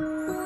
nuevamente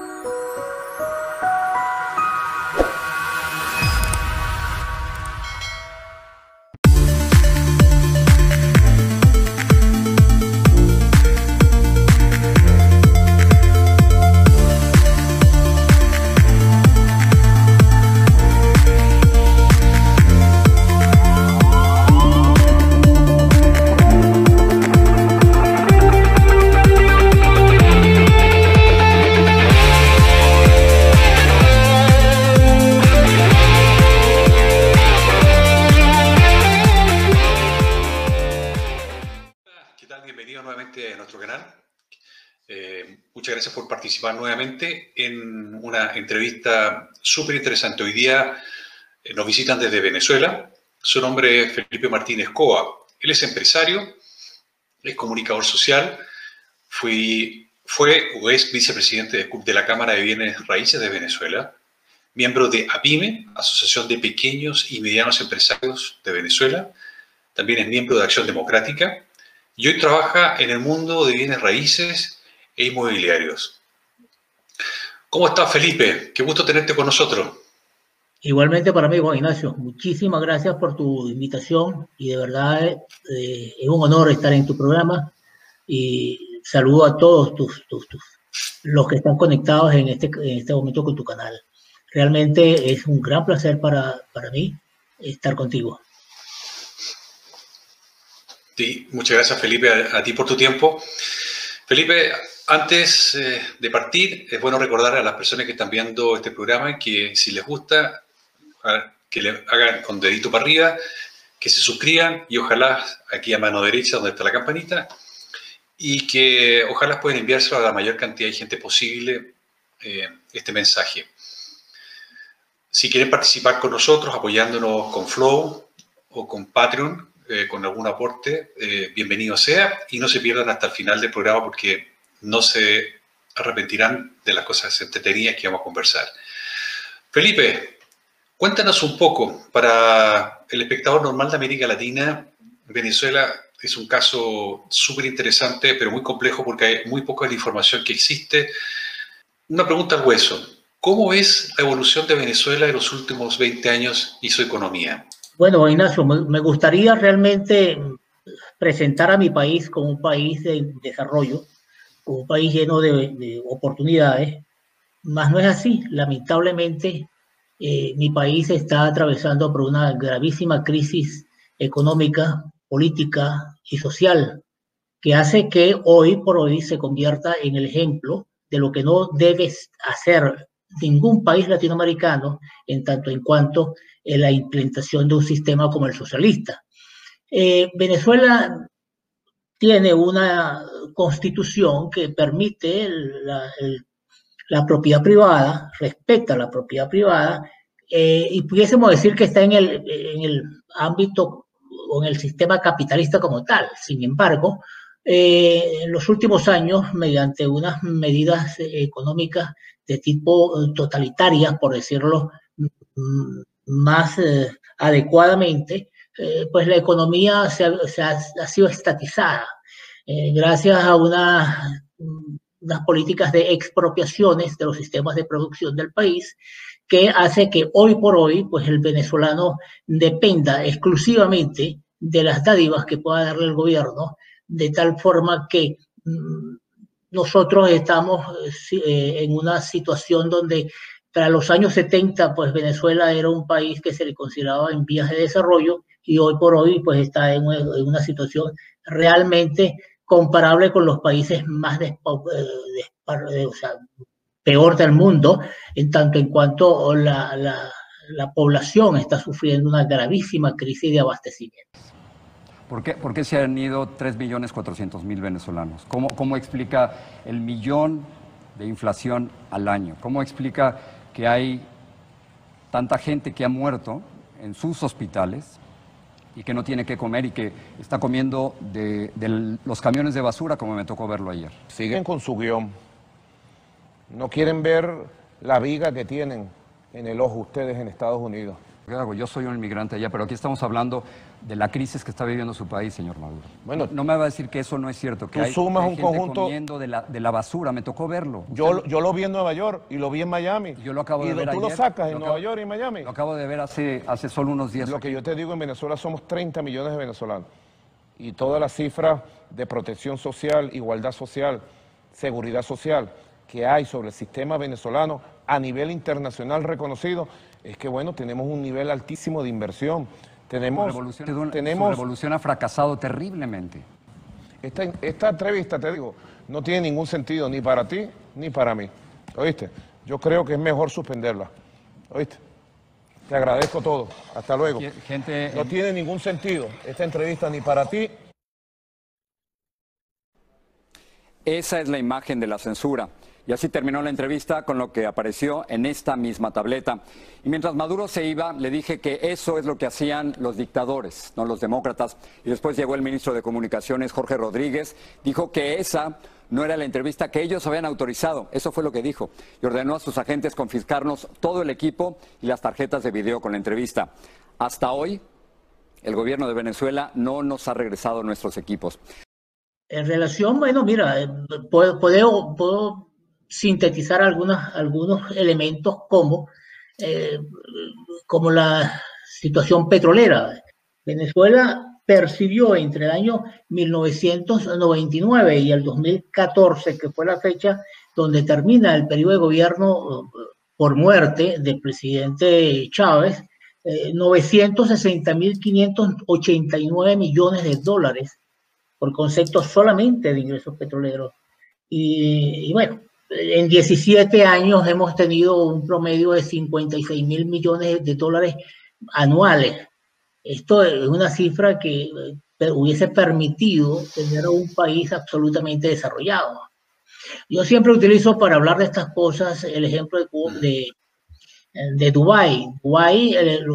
entrevista súper interesante. Hoy día eh, nos visitan desde Venezuela. Su nombre es Felipe Martínez Coa. Él es empresario, es comunicador social, fue o es vicepresidente de, de la Cámara de Bienes Raíces de Venezuela, miembro de APIME, Asociación de Pequeños y Medianos Empresarios de Venezuela, también es miembro de Acción Democrática y hoy trabaja en el mundo de bienes raíces e inmobiliarios. ¿Cómo estás, Felipe? Qué gusto tenerte con nosotros. Igualmente para mí, Juan Ignacio. Muchísimas gracias por tu invitación y de verdad eh, es un honor estar en tu programa y saludo a todos tus, los que están conectados en este, en este momento con tu canal. Realmente es un gran placer para, para mí estar contigo. Sí, muchas gracias Felipe, a ti por tu tiempo. Felipe, antes eh, de partir, es bueno recordar a las personas que están viendo este programa que si les gusta, que le hagan con dedito para arriba, que se suscriban y ojalá aquí a mano derecha donde está la campanita y que ojalá puedan enviárselo a la mayor cantidad de gente posible eh, este mensaje. Si quieren participar con nosotros apoyándonos con Flow o con Patreon, eh, con algún aporte, bienvenido sea y no se pierdan hasta el final del programa porque no se arrepentirán de las cosas entretenidas que vamos a conversar. Felipe, cuéntanos un poco, para el espectador normal de América Latina, Venezuela es un caso súper interesante, pero muy complejo porque hay muy poca la información que existe. Una pregunta al hueso. ¿Cómo es la evolución de Venezuela en los últimos 20 años y su economía? Bueno, Ignacio, me gustaría realmente presentar a mi país como un país de desarrollo, un país lleno de, oportunidades, más no es así. Lamentablemente, eh, mi país está atravesando por una gravísima crisis económica, política y social, que hace que hoy por hoy se convierta en el ejemplo de lo que no debe hacer ningún país latinoamericano en tanto en cuanto en la implementación de un sistema como el socialista. Eh, Venezuela tiene una constitución que permite la, propiedad privada, respeta la propiedad privada, eh, y pudiésemos decir que está en el, en el ámbito o en el sistema capitalista como tal. Sin embargo, eh, en los últimos años, mediante unas medidas económicas de tipo totalitarias, por decirlo mm, más eh, adecuadamente, eh, pues la economía se ha, sido estatizada eh, gracias a una, unas políticas de expropiaciones de los sistemas de producción del país que hace que hoy por hoy pues el venezolano dependa exclusivamente de las dádivas que pueda darle el gobierno, de tal forma que mm, nosotros estamos eh, en una situación donde para los años 70, pues Venezuela era un país que se le consideraba en vías de desarrollo y hoy por hoy pues está en una, situación realmente comparable con los países más eh, o sea, peor del mundo, en tanto en cuanto la, la, población está sufriendo una gravísima crisis de abastecimiento. ¿Por qué, ¿Por qué se han ido 3.400.000 venezolanos? ¿Cómo, ¿Cómo explica el millón de inflación al año? ¿Cómo explica que hay tanta gente que ha muerto en sus hospitales y que no tiene que comer y que está comiendo de, los camiones de basura como me tocó verlo ayer. Siguen con su guion. No quieren ver la viga que tienen en el ojo ustedes en Estados Unidos. Yo soy un inmigrante allá, pero aquí estamos hablando de la crisis que está viviendo su país, señor Maduro. Bueno, no, me va a decir que eso no es cierto, que hay, sumas un gente conjunto... comiendo de la, de la, basura, me tocó verlo. Yo, yo lo vi en Nueva York y lo vi en Miami. Yo lo acabo de ver tú lo sacas en Nueva York y Miami. Lo acabo de ver hace, hace solo unos días. Lo que yo te digo, en Venezuela somos 30 millones de venezolanos. Y todas las cifras de protección social, igualdad social, seguridad social que hay sobre el sistema venezolano a nivel internacional reconocido, es que bueno, tenemos un nivel altísimo de inversión. Tenemos, revolución, tenemos, revolución ha fracasado terriblemente. Esta, esta entrevista, te digo, no tiene ningún sentido ni para ti ni para mí. ¿Oíste? Yo creo que es mejor suspenderla. ¿Oíste? Te agradezco todo. Hasta luego. Gente, no tiene ningún sentido esta entrevista ni para ti. Esa es la imagen de la censura. Y así terminó la entrevista con lo que apareció en esta misma tableta. Y mientras Maduro se iba, le dije que eso es lo que hacían los dictadores, no los demócratas. Y después llegó el ministro de Comunicaciones, Jorge Rodríguez, dijo que esa no era la entrevista que ellos habían autorizado. Eso fue lo que dijo. Y ordenó a sus agentes confiscarnos todo el equipo y las tarjetas de video con la entrevista. Hasta hoy, el gobierno de Venezuela no nos ha regresado nuestros equipos. En relación, bueno, mira, eh, puedo, puedo sintetizar algunos, algunos elementos como, eh, como la situación petrolera. Venezuela percibió entre el año 1999 y el 2014, que fue la fecha donde termina el periodo de gobierno eh, por muerte del presidente Chávez, eh, 960.589 millones de dólares por concepto solamente de ingresos petroleros. Y, y bueno, en 17 años hemos tenido un promedio de 56 mil millones de dólares anuales. Esto es una cifra que eh, hubiese permitido tener un país absolutamente desarrollado. Yo siempre utilizo para hablar de estas cosas el ejemplo de, de, Dubái. Dubái eh, eh,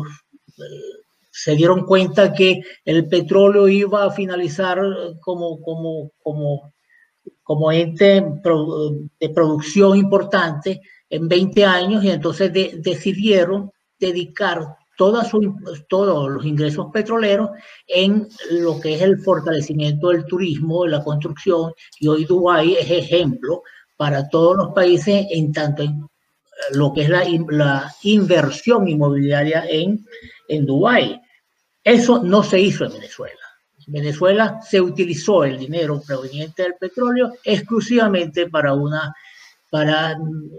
se dieron cuenta que el petróleo iba a finalizar como, como, como como ente de producción importante en 20 años y entonces decidieron dedicar todos los ingresos petroleros en lo que es el fortalecimiento del turismo, de la construcción, y hoy Dubái es ejemplo para todos los países en tanto en lo que es la, la inversión inmobiliaria en, en Dubái. Eso no se hizo en Venezuela. Venezuela se utilizó el dinero proveniente del petróleo exclusivamente para una para mm,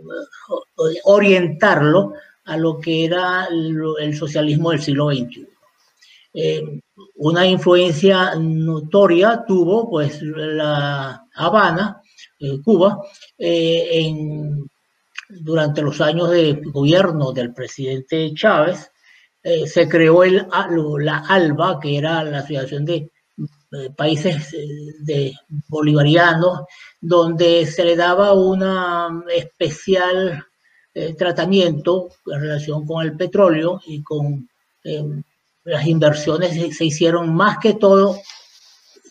orientarlo a lo que era el socialismo del siglo XXI. Eh, una influencia notoria tuvo pues la Habana, eh, Cuba, eh, durante los años de gobierno del presidente Chávez, se creó el, la ALBA, que era la Asociación de eh, países eh, bolivarianos, donde se le daba un especial eh, tratamiento en relación con el petróleo y con las inversiones se hicieron más que todo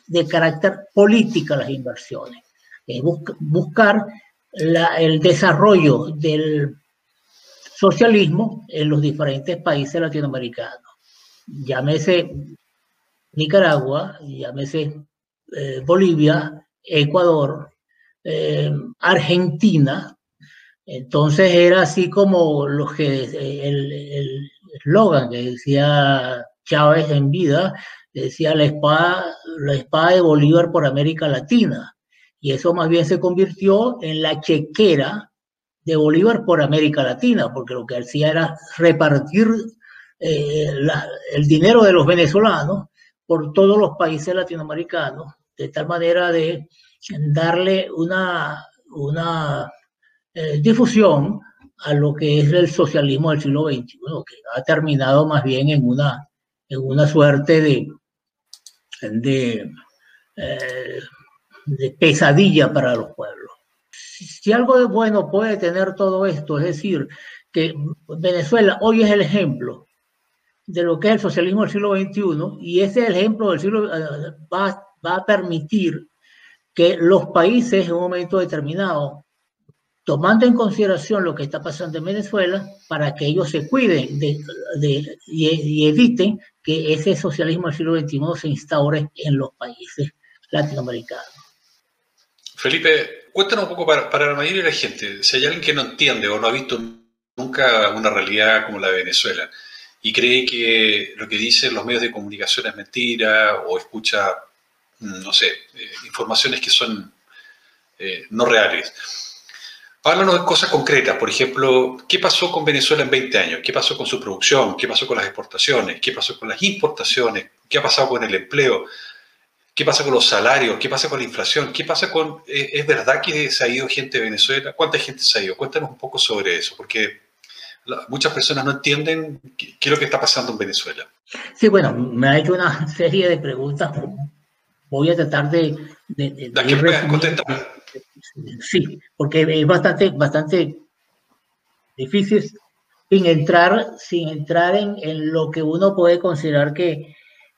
de carácter política las inversiones. buscar el desarrollo del socialismo en los diferentes países latinoamericanos. Llámese Nicaragua, llámese eh, Bolivia, Ecuador, eh, Argentina. Entonces era así como los que el eslogan que decía Chávez en vida, decía la espada, la espada de Bolívar por América Latina. Y eso más bien se convirtió en la chequera de Bolívar por América Latina, porque lo que hacía era repartir eh, el dinero de los venezolanos por todos los países latinoamericanos, de tal manera de darle una, una eh, difusión a lo que es el socialismo del siglo XXI, que ha terminado más bien en una, en una suerte de, de, eh, de pesadilla para los pueblos. Si algo de bueno puede tener todo esto, es decir, que Venezuela hoy es el ejemplo de lo que es el socialismo del siglo XXI y ese ejemplo del siglo eh, va, va a permitir que los países en un momento determinado tomando en consideración lo que está pasando en Venezuela para que ellos se cuiden de, y, eviten que ese socialismo del siglo XXI se instaure en los países latinoamericanos. Felipe, cuéntanos un poco para, para la mayoría de la gente, si hay alguien que no entiende o no ha visto nunca una realidad como la de Venezuela y cree que lo que dicen los medios de comunicación es mentira o escucha, mm, no sé, eh, informaciones que son eh, no reales. Háblanos de cosas concretas, por ejemplo, ¿qué pasó con Venezuela en 20 años? ¿Qué pasó con su producción? ¿Qué pasó con las exportaciones? ¿Qué pasó con las importaciones? ¿Qué ha pasado con el empleo? ¿Qué pasa con los salarios? ¿Qué pasa con la inflación? ¿Qué pasa con... Eh, ¿Es verdad que se ha ido gente de Venezuela? ¿Cuánta gente se ha ido? Cuéntanos un poco sobre eso, porque muchas personas no entienden qué, es lo que está pasando en Venezuela. Sí, bueno, me ha hecho una serie de preguntas. Voy a tratar de... de, de que contestar. Sí, porque es bastante, bastante difícil sin entrar, sin entrar en, en lo que uno puede considerar que,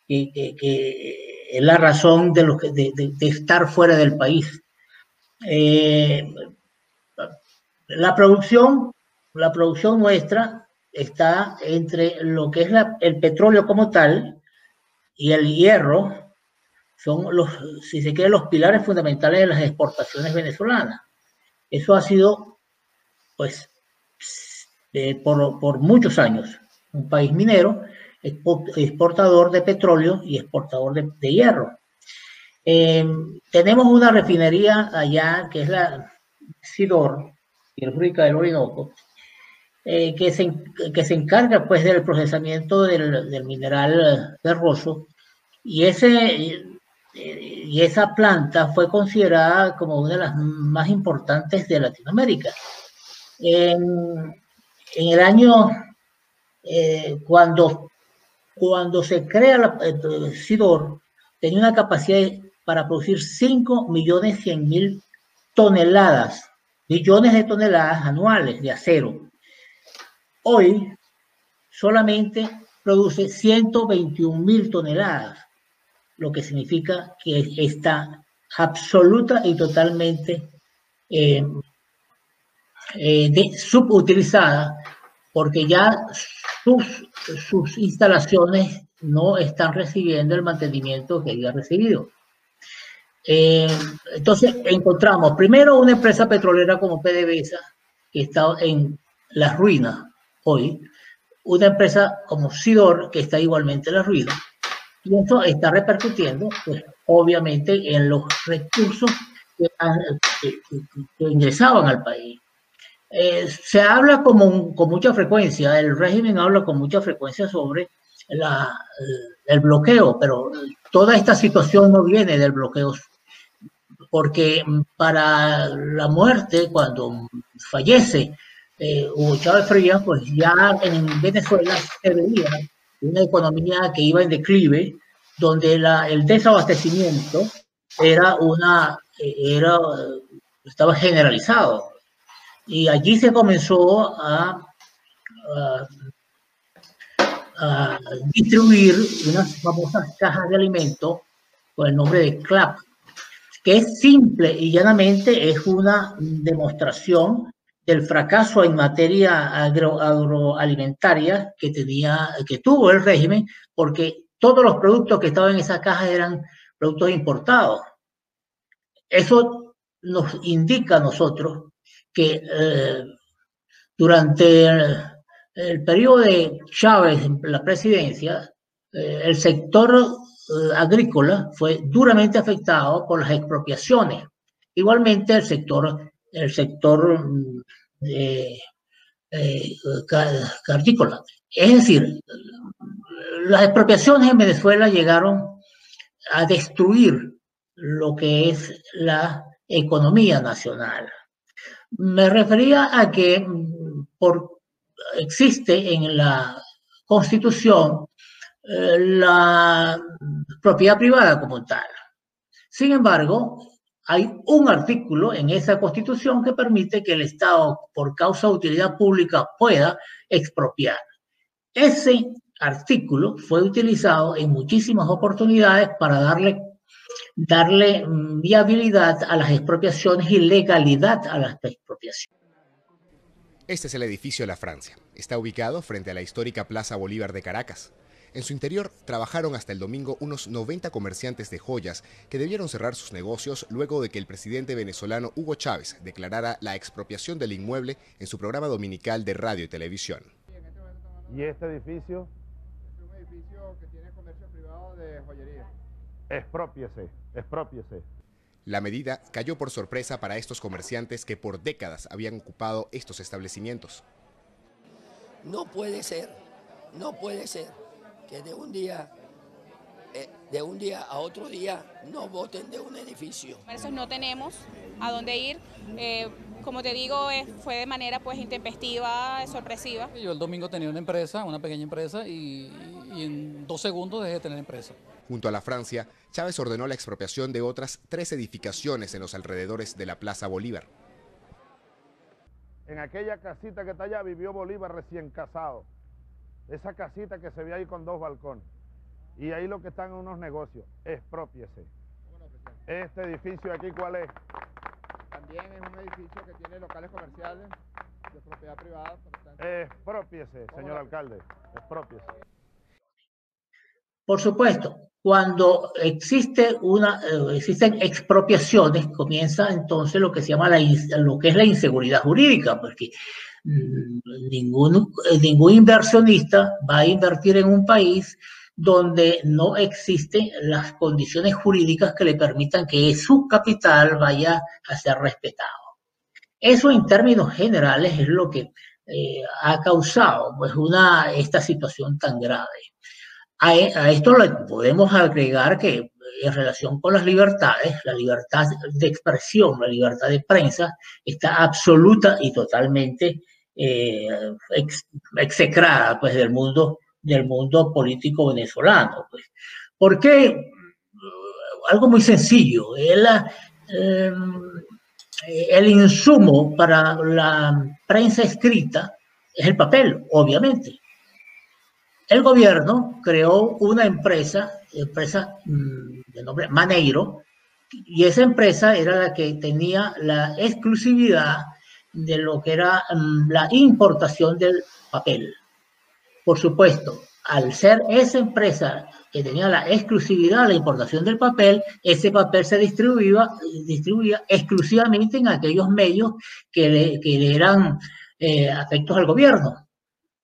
que, que, es la razón de, lo que, de, de, estar fuera del país. Eh, la producción la producción nuestra está entre lo que es el petróleo como tal y el hierro, son los, si se quiere, los pilares fundamentales de las exportaciones venezolanas. Eso ha sido, pues, por, por, muchos años, un país minero, exportador de petróleo y exportador de, hierro. Eh, tenemos una refinería allá que es la Sidor, República del Orinoco, eh, que, se, que se encarga pues del procesamiento del, del mineral terroso y, ese, y esa planta fue considerada como una de las más importantes de Latinoamérica. En, en el año, eh, cuando, cuando se crea la, el SIDOR, tenía una capacidad para producir 5 millones 100 mil toneladas, millones de toneladas anuales de acero Hoy solamente produce 121 mil toneladas, lo que significa que está absoluta y totalmente eh, eh, subutilizada porque ya sus, sus instalaciones no están recibiendo el mantenimiento que había recibido. Eh, entonces encontramos primero una empresa petrolera como PDVSA que está en las ruinas, hoy una empresa como Sidor que está igualmente en la ruina. Y eso está repercutiendo, pues, obviamente, en los recursos que, ingresaban al país. Eh, se habla como, con mucha frecuencia, el régimen habla con mucha frecuencia sobre la, el bloqueo, pero toda esta situación no viene del bloqueo, porque para la muerte, cuando fallece eh, Hugo Chávez Frías, pues ya en Venezuela se veía una economía que iba en declive, donde la, el desabastecimiento era una, era, estaba generalizado. Y allí se comenzó a, a, a distribuir unas famosas cajas de alimentos con el nombre de CLAP, que es simple y llanamente es una demostración del fracaso en materia agroalimentaria que tenía, que tuvo el régimen, porque todos los productos que estaban en esa caja eran productos importados. Eso nos indica a nosotros que eh, durante el, periodo de Chávez en la presidencia, eh, el sector eh, agrícola fue duramente afectado por las expropiaciones. Igualmente el sector, el sector mm, eh, cartícola. Es decir, las expropiaciones en Venezuela llegaron a destruir lo que es la economía nacional. Me refería a que por, existe en la Constitución eh, la propiedad privada como tal. Sin embargo, hay un artículo en esa constitución que permite que el Estado, por causa de utilidad pública, pueda expropiar. Ese artículo fue utilizado en muchísimas oportunidades para darle, darle viabilidad a las expropiaciones y legalidad a las expropiaciones. Este es el edificio La Francia. Está ubicado frente a la histórica Plaza Bolívar de Caracas. En su interior trabajaron hasta el domingo unos 90 comerciantes de joyas que debieron cerrar sus negocios luego de que el presidente venezolano Hugo Chávez declarara la expropiación del inmueble en su programa dominical de radio y televisión. ¿Y este edificio? Es un edificio que tiene comercio privado de joyería. Expropiese, expropiese. La medida cayó por sorpresa para estos comerciantes que por décadas habían ocupado estos establecimientos. No puede ser, no puede ser que de un día eh, de un día a otro día no voten de un edificio. Eso no tenemos a dónde ir. Eh, como te digo, fue de manera pues intempestiva, sorpresiva. Yo el domingo tenía una empresa, una pequeña empresa, y, y en dos segundos dejé de tener empresa. Junto a la Francia, Chávez ordenó la expropiación de otras tres edificaciones en los alrededores de la Plaza Bolívar. En aquella casita que está allá vivió Bolívar recién casado. Esa casita que se ve ahí con dos balcones. Y ahí lo que están unos negocios. Expropiese. Este edificio aquí, ¿cuál es? También es un edificio que tiene locales comerciales de propiedad privada. Expropiese, señor alcalde. Expropiese. Por supuesto, cuando existe una, eh, existen expropiaciones, comienza entonces lo que se llama la, lo que es la inseguridad jurídica, porque ningún, eh, ningún inversionista va a invertir en un país donde no existen las condiciones jurídicas que le permitan que su capital vaya a ser respetado. Eso en términos generales es lo que eh, ha causado pues, esta situación tan grave. A, a, esto le podemos agregar que en relación con las libertades, la libertad de expresión, la libertad de prensa está absoluta y totalmente eh, ex, execrada pues, del mundo del mundo político venezolano. Pues. ¿Por qué? Algo muy sencillo. El, eh, el insumo para la prensa escrita es el papel, obviamente. El gobierno creó una empresa, empresa mm, de nombre Maneiro, y esa empresa era la que tenía la exclusividad de lo que era mm, la importación del papel. Por supuesto, al ser esa empresa que tenía la exclusividad de la importación del papel, ese papel se distribuía, distribuía exclusivamente en aquellos medios que le, que eran eh, afectos al gobierno.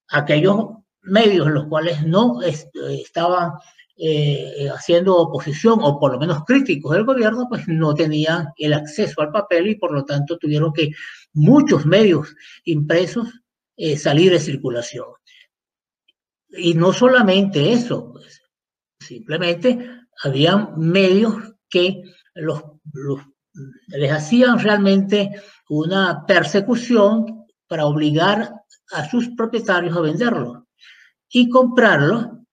Aquellos medios los cuales no est estaban eh, haciendo oposición o por lo menos críticos del gobierno, pues no tenían el acceso al papel y por lo tanto tuvieron que muchos medios impresos eh, salir de circulación. Y no solamente eso, pues, simplemente habían medios que los, les hacían realmente una persecución para obligar a sus propietarios a venderlo y comprarlo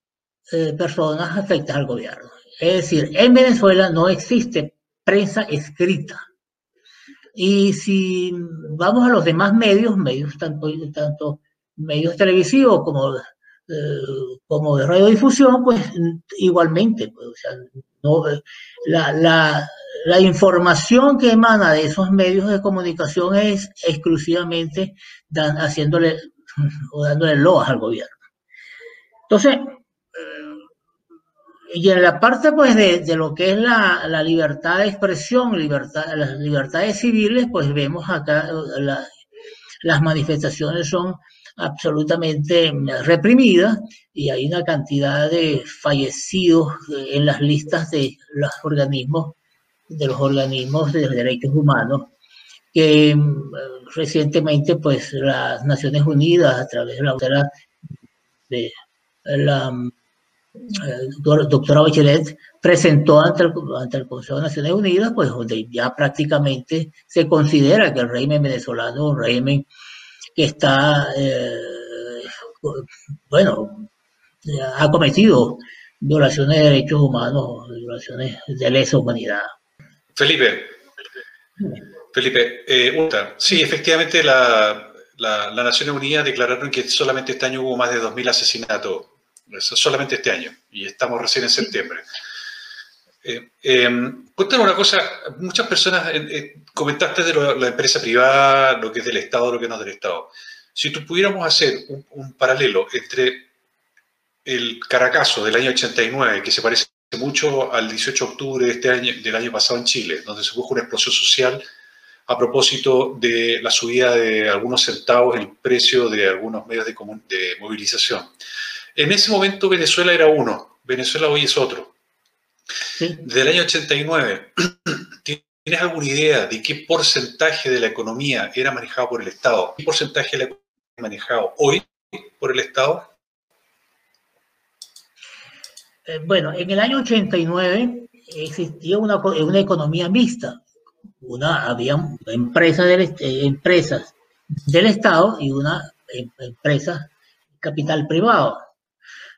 eh, personas afectadas al gobierno. Es decir, en Venezuela no existe prensa escrita. Y si vamos a los demás medios, medios tanto, tanto medios televisivos como eh, como de radiodifusión, pues igualmente, pues, o sea, no, la, la, la, información que emana de esos medios de comunicación es exclusivamente dan, haciéndole o dándole loas al gobierno. Entonces, y en la parte pues de, de lo que es la, la, libertad de expresión, libertad, las libertades civiles, pues vemos acá la, las manifestaciones son absolutamente reprimida y hay una cantidad de fallecidos en las listas de los organismos de los organismos de derechos humanos que mm, recientemente pues las Naciones Unidas a través de la de la doctora Bachelet presentó ante el, ante el, Consejo de Naciones Unidas, pues donde ya prácticamente se considera que el régimen venezolano es un régimen que está, eh, bueno, ha cometido violaciones de derechos humanos, violaciones de lesa humanidad. Felipe, Felipe, eh, sí, efectivamente la, la, la, Naciones Unidas declararon que solamente este año hubo más de 2.000 asesinatos, solamente este año, y estamos recién en septiembre. Eh, eh, cuéntanos una cosa, muchas personas eh, comentaste de lo, la empresa privada, lo que es del Estado, lo que no es del Estado. Si tú pudiéramos hacer un, un paralelo entre el Caracazo del año 89, que se parece mucho al 18 de octubre de este año, del año pasado en Chile, donde se produjo una explosión social a propósito de la subida de algunos centavos en el precio de algunos medios de, de movilización. En ese momento Venezuela era uno, Venezuela hoy es otro. Sí. Del año 89, ¿tienes alguna idea de qué porcentaje de la economía era manejado por el Estado? ¿Qué porcentaje de la economía es manejado hoy por el Estado? Eh, bueno, en el año 89 existía una, una economía mixta. Una, había empresas del, eh, empresas del Estado y una em, empresa capital privado.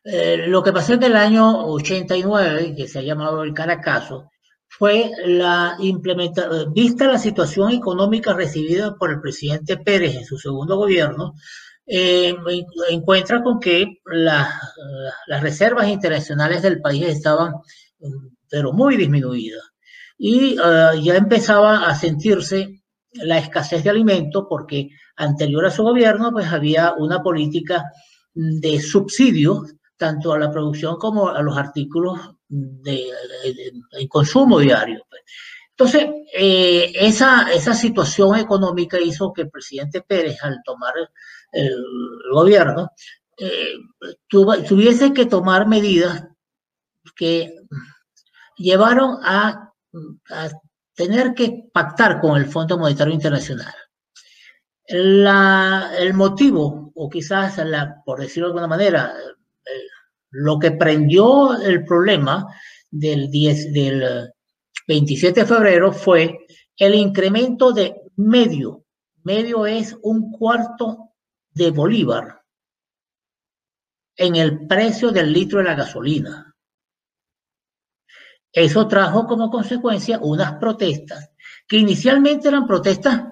Eh, lo que pasó en el año 89, que se ha llamado el Caracazo, fue la implementación, vista la situación económica recibida por el presidente Pérez en su segundo gobierno, eh, encuentra con que las reservas internacionales del país estaban, pero muy disminuidas. Y uh, ya empezaba a sentirse la escasez de alimentos porque anterior a su gobierno pues había una política de subsidios tanto a la producción como a los artículos de, consumo diario. Pues. Entonces, eh, esa, esa situación económica hizo que el presidente Pérez, al tomar el gobierno, eh, tuviese que tomar medidas que llevaron a, tener que pactar con el Fondo Monetario Internacional. El motivo, o quizás, por decirlo de alguna manera, lo que prendió el problema del, 10, del 27 de febrero fue el incremento de medio. Medio es un cuarto de bolívar en el precio del litro de la gasolina. Eso trajo como consecuencia unas protestas que inicialmente eran protestas,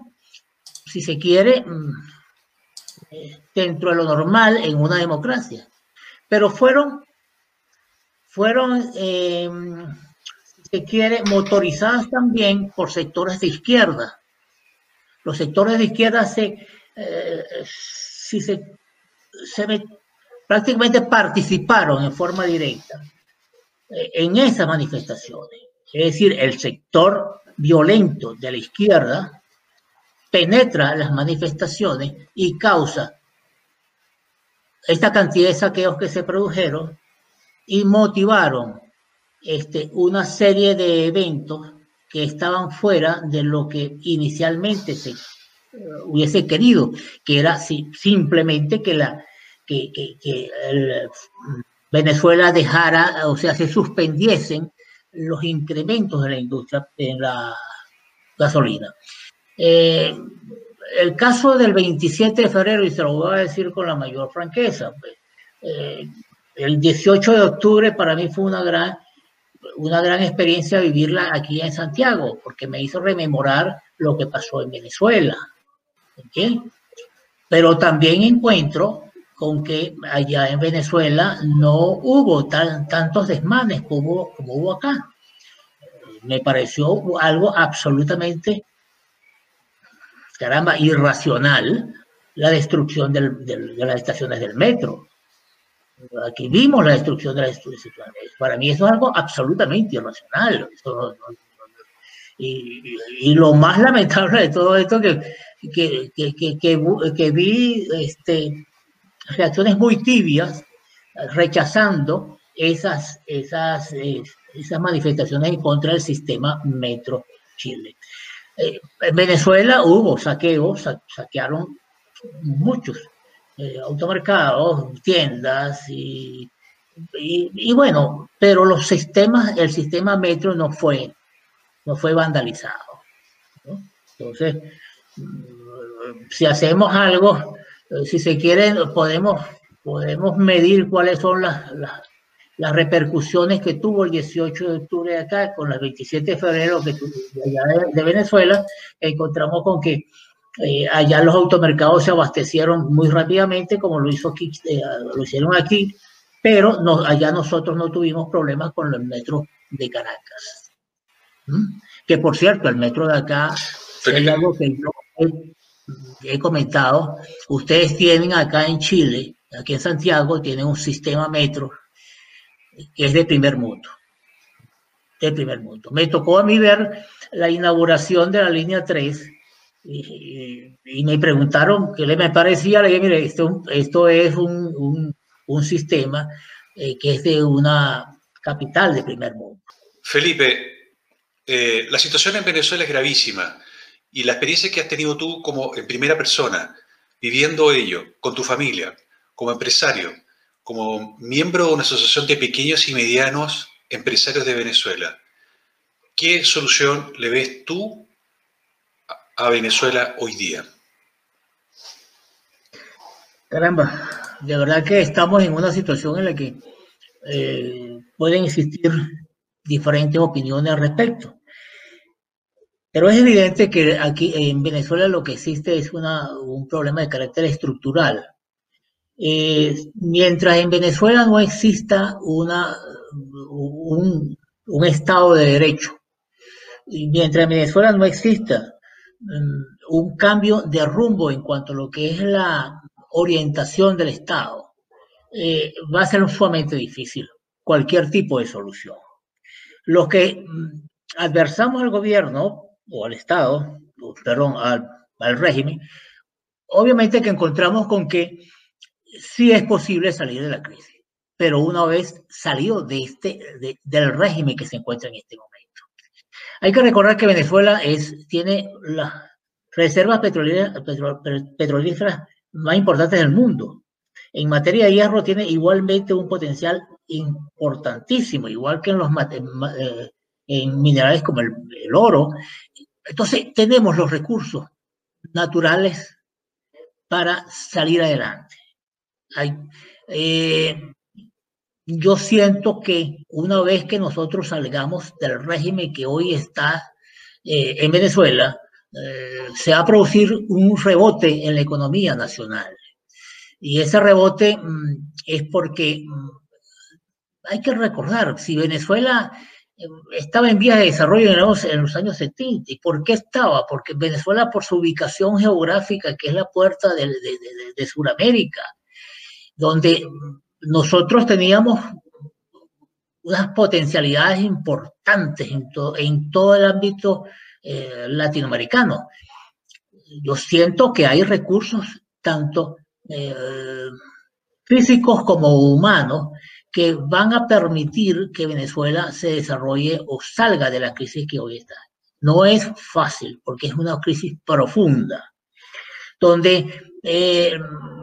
si se quiere, mm, dentro de lo normal en una democracia, pero fueron, fueron eh, se quiere, motorizadas también por sectores de izquierda. Los sectores de izquierda se, eh, si se, se prácticamente participaron en forma directa eh, en esas manifestaciones. Es decir, el sector violento de la izquierda penetra las manifestaciones y causa esta cantidad de saqueos que se produjeron y motivaron este, una serie de eventos que estaban fuera de lo que inicialmente se hubiese querido, que era si, simplemente que, la, que, que, el, Venezuela dejara, o sea, se suspendiesen los incrementos de la industria en la gasolina. Eh, el caso del 27 de febrero, y se lo voy a decir con la mayor franqueza, pues, eh, el 18 de octubre para mí fue una gran, una gran experiencia vivirla aquí en Santiago, porque me hizo rememorar lo que pasó en Venezuela. Pero también encuentro con que allá en Venezuela no hubo tan, tantos desmanes como, como hubo acá. Me pareció algo absolutamente, caramba, irracional la destrucción del, de las estaciones del metro. Aquí vimos la destrucción de las estaciones. Para mí eso es algo absolutamente irracional. Y, lo más lamentable de todo esto que, que, que, que vi este, reacciones muy tibias rechazando esas, esas, esas manifestaciones en contra del sistema Metro Chile. Eh, en Venezuela hubo saqueos, sa saquearon muchos eh, tiendas y, y, y, bueno, pero los sistemas, el sistema Metro no fue no fue vandalizado. Entonces, si hacemos algo, si se quiere, podemos, podemos medir cuáles son las, las repercusiones que tuvo el 18 de octubre acá, con el 27 de febrero que allá de, de Venezuela, encontramos con que eh, allá los automercados se abastecieron muy rápidamente, como lo, hizo aquí, eh, lo hicieron aquí, pero no, allá nosotros no tuvimos problemas con el metro de Caracas. ¿Mm? Que por cierto, el metro de acá es algo que yo he he comentado, ustedes tienen acá en Chile, aquí en Santiago, tienen un sistema metro que es de primer mundo. De primer mundo. Me tocó a mí ver la inauguración de la línea 3 y, y me preguntaron qué le me parecía. Le dije, mire, esto, esto es un, un, un sistema eh, que es de una capital de primer mundo. Felipe, eh, la situación en Venezuela es gravísima y la experiencia que has tenido tú como en primera persona, viviendo ello, con tu familia, como empresario, como miembro de una asociación de pequeños y medianos empresarios de Venezuela, ¿qué solución le ves tú a Venezuela hoy día? Caramba, de verdad que estamos en una situación en la que eh, pueden existir diferentes opiniones al respecto. Pero es evidente que aquí en Venezuela lo que existe es una, un problema de carácter estructural. Eh, mientras en Venezuela no exista un, un, Estado de Derecho, mientras en Venezuela no exista um, un cambio de rumbo en cuanto a lo que es la orientación del Estado, eh, va a ser sumamente difícil cualquier tipo de solución. Los que mm, adversamos al gobierno o al Estado, perdón, al régimen, obviamente que encontramos con que sí es posible salir de la crisis, pero una vez salido de este, de, del régimen que se encuentra en este momento. Hay que recordar que Venezuela tiene las reservas petrolíferas más importantes del mundo. En materia de hierro tiene igualmente un potencial importantísimo, igual que en los eh, minerales como el, el oro. Entonces, tenemos los recursos naturales para salir adelante. Hay, eh, yo siento que una vez que nosotros salgamos del régimen que hoy está eh, en Venezuela, eh, se va a producir un rebote en la economía nacional. Y ese rebote mmm, es porque mmm, hay que recordar, si Venezuela eh, estaba en vías de desarrollo en los, en los, años 70. ¿Y por qué estaba? Porque Venezuela, por su ubicación geográfica, que es la puerta de, de, de Sudamérica, donde nosotros teníamos unas potencialidades importantes en, en todo el ámbito eh, latinoamericano. Yo siento que hay recursos tanto eh, físicos como humanos que van a permitir que Venezuela se desarrolle o salga de la crisis que hoy está. No es fácil porque es una crisis profunda, donde eh,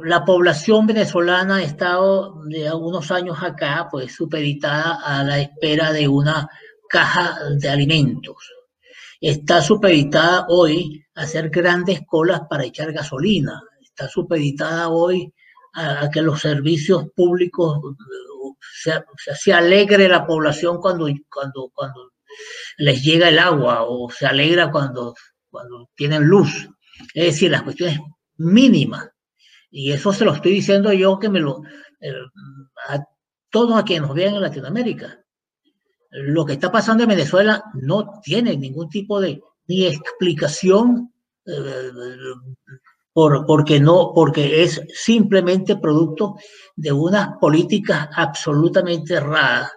la población venezolana ha estado de algunos años acá, pues supeditada a la espera de una caja de alimentos. Está supeditada hoy a hacer grandes colas para echar gasolina. Está supeditada hoy a, a que los servicios públicos se, se, alegre la población cuando, cuando, cuando les llega el agua o se alegra cuando, cuando tienen luz. Es decir, las cuestiones mínimas. Y eso se lo estoy diciendo yo que me lo, eh, a todos a quienes nos vean en Latinoamérica. Lo que está pasando en Venezuela no tiene ningún tipo de ni explicación eh, por, porque no, porque es simplemente producto de unas políticas absolutamente erradas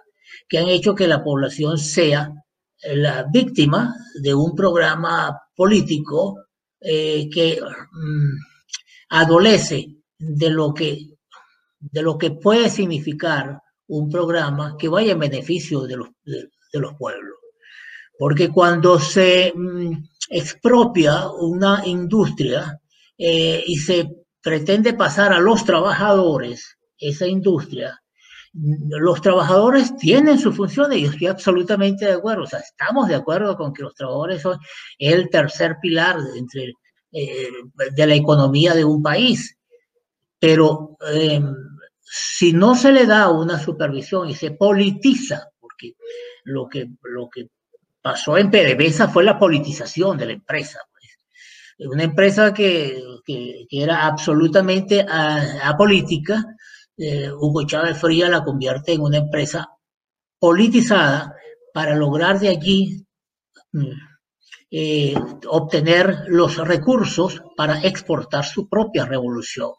que han hecho que la población sea la víctima de un programa político eh, que mm, adolece de lo que de lo que puede significar un programa que vaya en beneficio de los, de, los pueblos. Porque cuando se mm, expropia una industria, eh, y se pretende pasar a los trabajadores esa industria, los trabajadores tienen sus funciones y yo estoy absolutamente de acuerdo. O sea, estamos de acuerdo con que los trabajadores son el tercer pilar entre, eh, de la economía de un país. Pero eh, si no se le da una supervisión y se politiza, porque lo que, lo que pasó en PDVSA fue la politización de la empresa una empresa que, que, que era absolutamente apolítica, eh, Hugo Chávez Fría la convierte en una empresa politizada para lograr de allí mm, eh, obtener los recursos para exportar su propia revolución.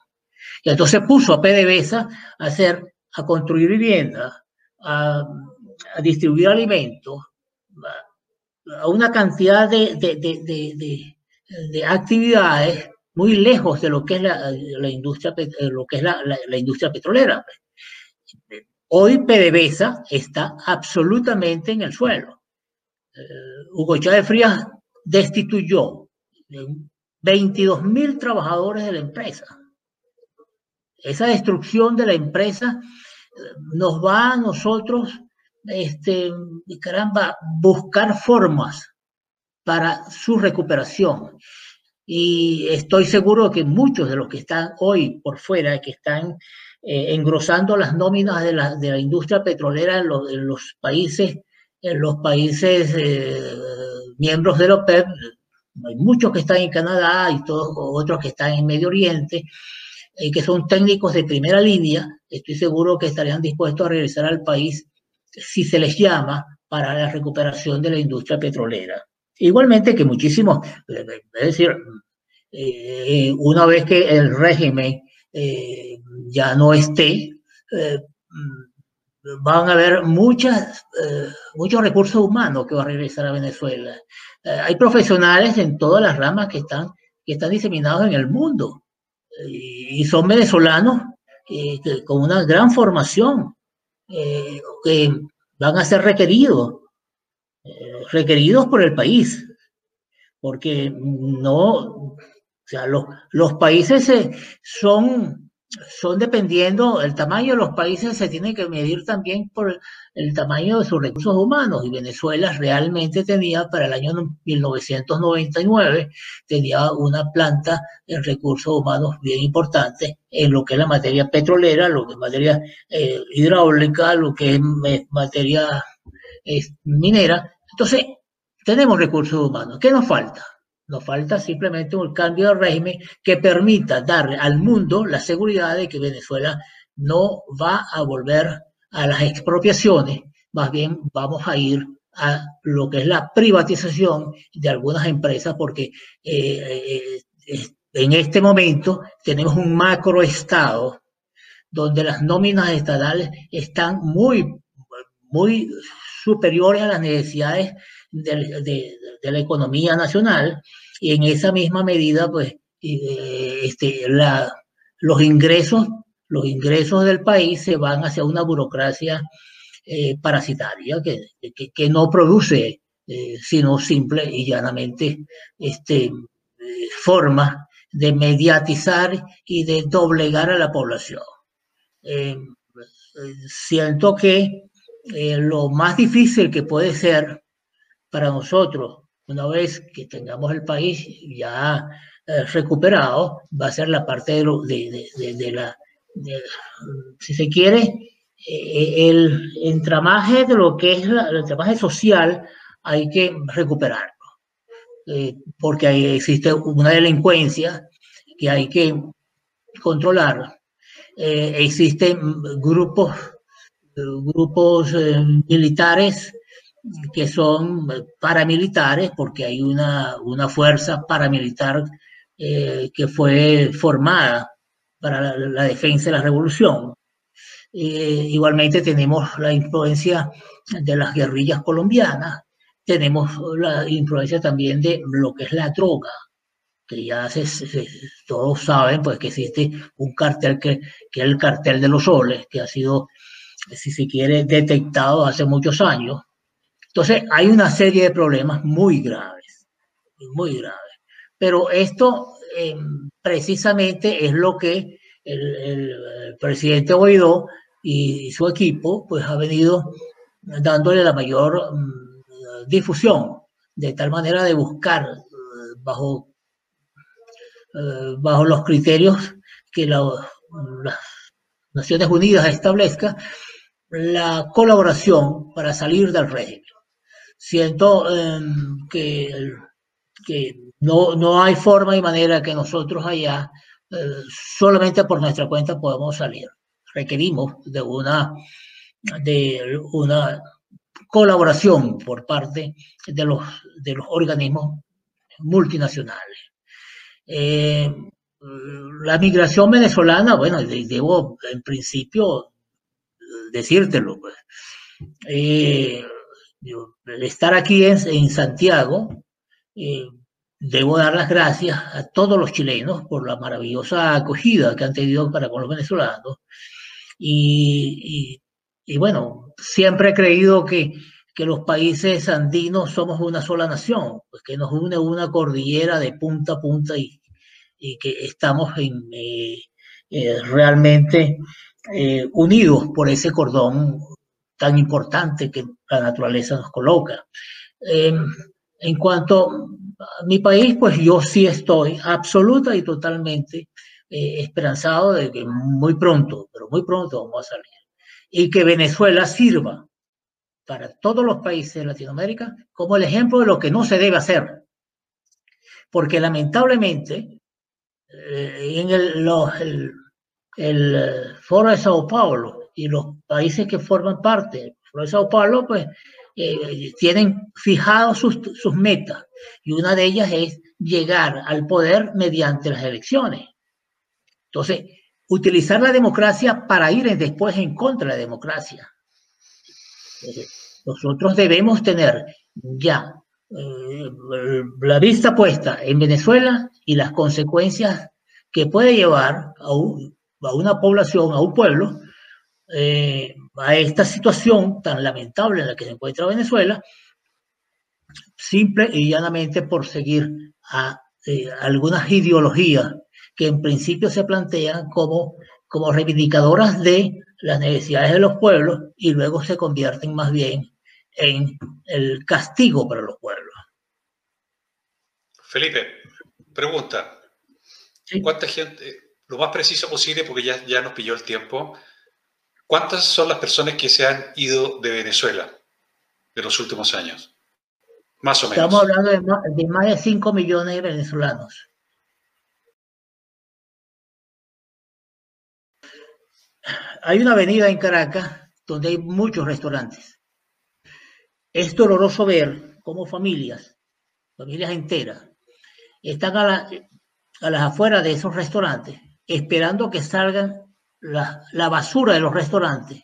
Y entonces puso a PDVSA a hacer, a construir vivienda, a, a distribuir alimentos, a una cantidad de, de, de, de, actividades muy lejos de lo que es la, la industria, lo que es la, la, industria petrolera. Hoy PDVSA está absolutamente en el suelo. Uh, Hugo Chávez Frías destituyó 22 mil trabajadores de la empresa. Esa destrucción de la empresa nos va a nosotros, este, caramba, buscar formas para su recuperación. Y estoy seguro que muchos de los que están hoy por fuera, que están eh, engrosando las nóminas de la, de la industria petrolera en, lo, en, los países, en los países eh, miembros de la OPEP, hay muchos que están en Canadá y todos otros que están en Medio Oriente, eh, que son técnicos de primera línea, estoy seguro que estarían dispuestos a regresar al país si se les llama para la recuperación de la industria petrolera. Igualmente que muchísimos, es decir, eh, una vez que el régimen eh, ya no esté, eh, van a haber muchas, eh, muchos recursos humanos que van a regresar a Venezuela. Eh, hay profesionales en todas las ramas que están, que están diseminados en el mundo y son venezolanos con una gran formación que van a ser requeridos requeridos por el país, porque no, o sea, los, los países son, son dependiendo, el tamaño de los países se tiene que medir también por el tamaño de sus recursos humanos, y Venezuela realmente tenía para el año 1999, tenía una planta en recursos humanos bien importante en lo que es la materia petrolera, lo que es materia eh, hidráulica, lo que es materia eh, minera, entonces, tenemos recursos humanos. ¿Qué nos falta? Nos falta simplemente un cambio de régimen que permita darle al mundo la seguridad de que Venezuela no va a volver a las expropiaciones, más bien vamos a ir a lo que es la privatización de algunas empresas, porque eh, eh, en este momento tenemos un macroestado donde las nóminas estatales están muy, muy superiores a las necesidades de, la economía nacional y en esa misma medida, pues, eh, este, la, los ingresos, los ingresos del país se van hacia una burocracia eh, parasitaria que, que, que, no produce, eh, sino simple y llanamente, este, formas de mediatizar y de doblegar a la población. siento que eh, lo más difícil que puede ser para nosotros, una vez que tengamos el país ya eh, recuperado, va a ser la parte de, lo, de, de, de la, si se quiere, eh, el entramaje de lo que es la, el entramaje social, hay que recuperarlo. Eh, porque ahí existe una delincuencia que hay que controlar. Eh, existen grupos grupos eh, militares que son paramilitares, porque hay una, una fuerza paramilitar eh, que fue formada para la, defensa de la revolución. Eh, igualmente tenemos la influencia de las guerrillas colombianas, tenemos la influencia también de lo que es la droga, que ya todos saben pues que existe un cartel que, que es el cartel de los soles, que ha sido si se quiere, detectado hace muchos años. Entonces, hay una serie de problemas muy graves, muy graves. Pero esto eh, precisamente es lo que el, presidente Guaidó y su equipo pues ha venido dándole la mayor um, difusión, de tal manera de buscar uh, bajo, uh, bajo los criterios que la, las Naciones Unidas establezca, la colaboración para salir del régimen. Siento eh, que, que no, no, hay forma y manera que nosotros allá eh, solamente por nuestra cuenta podemos salir. Requerimos de una, de una colaboración por parte de los, de los organismos multinacionales. Eh, la migración venezolana, bueno, debo en principio decírtelo, pues. Eh, estar aquí en, Santiago, eh, debo dar las gracias a todos los chilenos por la maravillosa acogida que han tenido para con los venezolanos. Y, bueno, siempre he creído que, que, los países andinos somos una sola nación, pues que nos une una cordillera de punta a punta y, y que estamos en, eh, eh, realmente eh, unidos por ese cordón tan importante que la naturaleza nos coloca. Em, en cuanto a mi país, pues yo sí estoy absoluta y totalmente esperanzado de que muy pronto, pero muy pronto vamos a salir. Y que Venezuela sirva para todos los países de Latinoamérica como el ejemplo de lo que no se debe hacer. Porque lamentablemente eh, en el, el, eh, Foro de Sao Paulo y los países que forman parte del Foro de Sao Paulo, pues eh, tienen fijados sus, sus metas y una de ellas es llegar al poder mediante las elecciones. Entonces, utilizar la democracia para ir después en contra de la democracia. nosotros debemos tener ya eh, la vista puesta en Venezuela y las consecuencias que puede llevar a, una población, a un pueblo, eh, a esta situación tan lamentable en la que se encuentra Venezuela, simple y llanamente por seguir a eh, algunas ideologías que en principio se plantean como, como reivindicadoras de las necesidades de los pueblos y luego se convierten más bien en el castigo para los pueblos. Felipe, pregunta. ¿Cuánta gente, lo más preciso posible porque ya, ya nos pilló el tiempo, cuántas son las personas que se han ido de Venezuela de los últimos años? Más o menos. Estamos hablando de más de, más de 5 millones de venezolanos. Hay una avenida en Caracas donde hay muchos restaurantes es doloroso ver cómo familias, familias enteras, están a, las afueras de esos restaurantes esperando que salgan la, basura de los restaurantes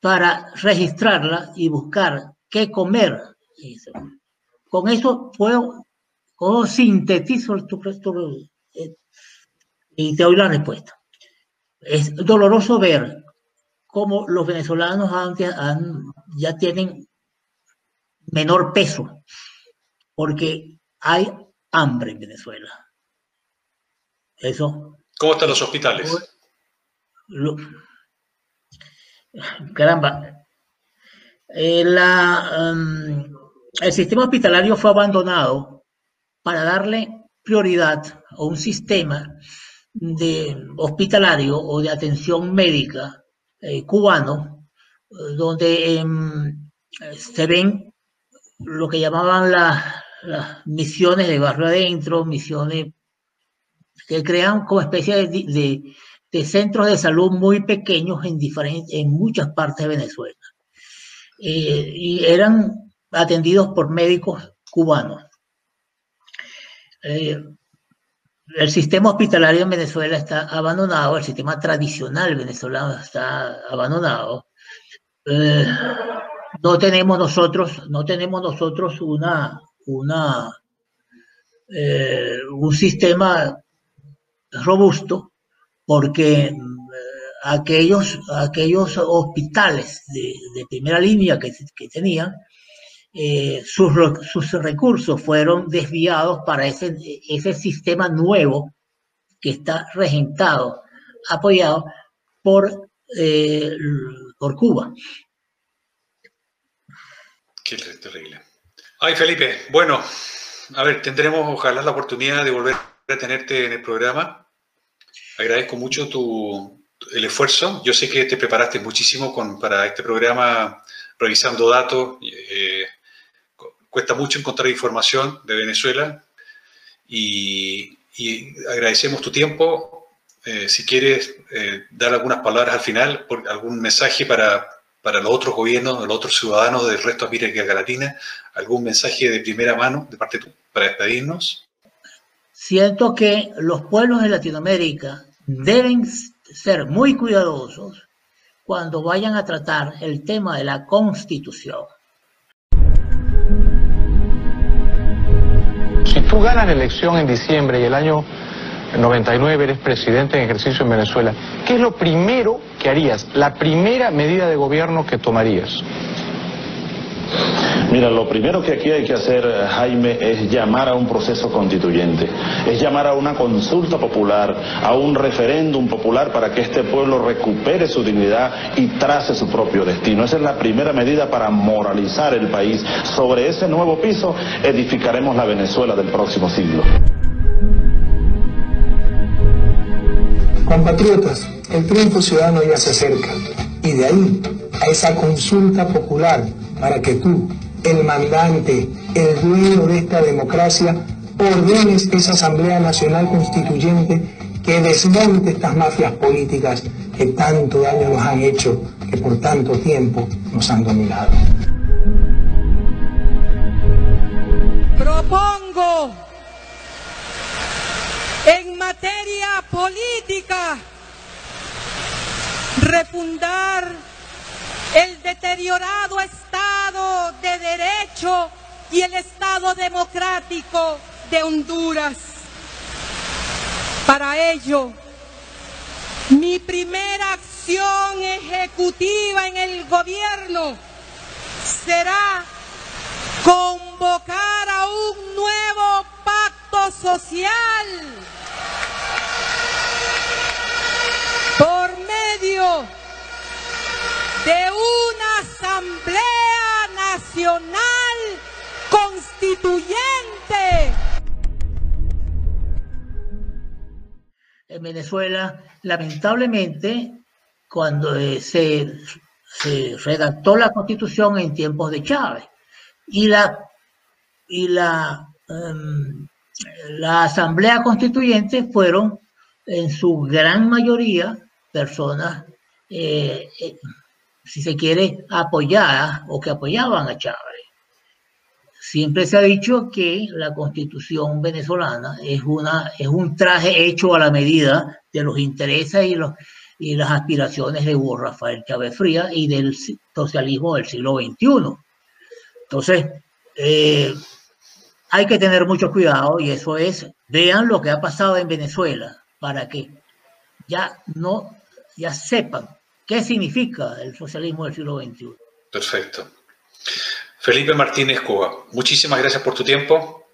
para registrarla y buscar qué comer. Con eso puedo, sintetizo tu, eh, y te doy la respuesta. Es doloroso ver cómo los venezolanos ya tienen menor peso, porque hay hambre en Venezuela. Eso. ¿Cómo están los hospitales? caramba. Eh, um, el sistema hospitalario fue abandonado para darle prioridad a un sistema de hospitalario o de atención médica eh, cubano, eh, donde em, se ven lo que llamaban las, misiones de barrio adentro, misiones que crean como especie de, centros de salud muy pequeños en, en muchas partes de Venezuela. Eh, y eran atendidos por médicos cubanos. Eh, el sistema hospitalario en Venezuela está abandonado, el sistema tradicional venezolano está abandonado. Eh, no tenemos nosotros, no tenemos nosotros una, una, un sistema robusto porque eh, aquellos, aquellos hospitales de, primera línea que, tenían, eh, sus, recursos fueron desviados para ese, ese sistema nuevo que está regentado, apoyado por, por Cuba. Qué terrible. Ay, Felipe, bueno, a ver, tendremos ojalá la oportunidad de volver a tenerte en el programa. Agradezco mucho tu, el esfuerzo. Yo sé que te preparaste muchísimo con, para este programa revisando datos. Eh, cuesta mucho encontrar información de Venezuela y, agradecemos tu tiempo. Eh, si quieres eh, dar algunas palabras al final, algún mensaje para para los otros gobiernos, los otros ciudadanos del resto de América Latina? ¿Algún mensaje de primera mano de parte tuya para despedirnos? Siento que los pueblos de Latinoamérica deben ser muy cuidadosos cuando vayan a tratar el tema de la constitución. Si tú ganas la elección en diciembre y el año 99 eres presidente en ejercicio en Venezuela, ¿qué es lo primero que harías? La primera medida de gobierno que tomarías. Mira, lo primero que aquí hay que hacer, Jaime, es llamar a un proceso constituyente, es llamar a una consulta popular, a un referéndum popular para que este pueblo recupere su dignidad y trace su propio destino. Esa es la primera medida para moralizar el país. Sobre ese nuevo piso edificaremos la Venezuela del próximo siglo. Compatriotas, el triunfo ciudadano ya se acerca y de ahí a esa consulta popular para que tú, el mandante, el dueño de esta democracia, ordenes esa Asamblea Nacional Constituyente que desmonte estas mafias políticas que tanto daño nos han hecho, que por tanto tiempo nos han dominado. Propongo en materia política refundar el deteriorado de Derecho y el Estado democrático de Honduras. Para ello, mi primera acción ejecutiva en el gobierno será convocar a un nuevo pacto social por medio de una Asamblea Nacional Constituyente. En Venezuela, lamentablemente, cuando eh, se, redactó la constitución en tiempos de Chávez y la, y la, um, la Asamblea Constituyente fueron en su gran mayoría personas eh, eh, si se quiere, apoyada o que apoyaban a Chávez. Siempre se ha dicho que la constitución venezolana es, una, es un traje hecho a la medida de los intereses y, los, y las aspiraciones de Hugo Rafael Chávez Fría y del socialismo del siglo XXI. Entonces, eh, hay que tener mucho cuidado y eso es, vean lo que ha pasado en Venezuela para que ya no, ya sepan qué significa el socialismo del siglo XXI. Perfecto. Felipe Martínez Cuba, muchísimas gracias por tu tiempo.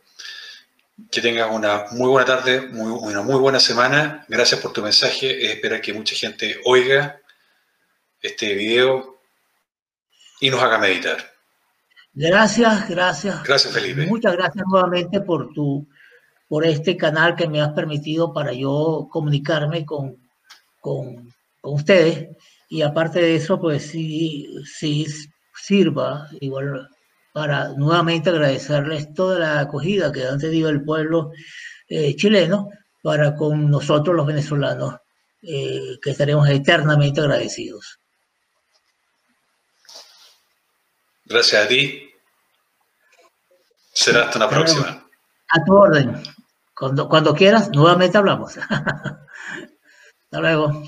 Que tengas una muy buena tarde, muy, una muy buena semana. Gracias por tu mensaje. Espero que mucha gente oiga este video y nos haga meditar. Gracias, gracias. Gracias, Felipe. Muchas gracias nuevamente por tu, por este canal que me has permitido para yo comunicarme con, con, con ustedes y aparte de eso, pues sí, sí sirva igual para nuevamente agradecerles toda la acogida que han tenido el pueblo eh, chileno para con nosotros los venezolanos, eh, que estaremos eternamente agradecidos. Gracias a ti. Será hasta la próxima. A tu orden. Cuando, cuando quieras, nuevamente hablamos. hasta luego.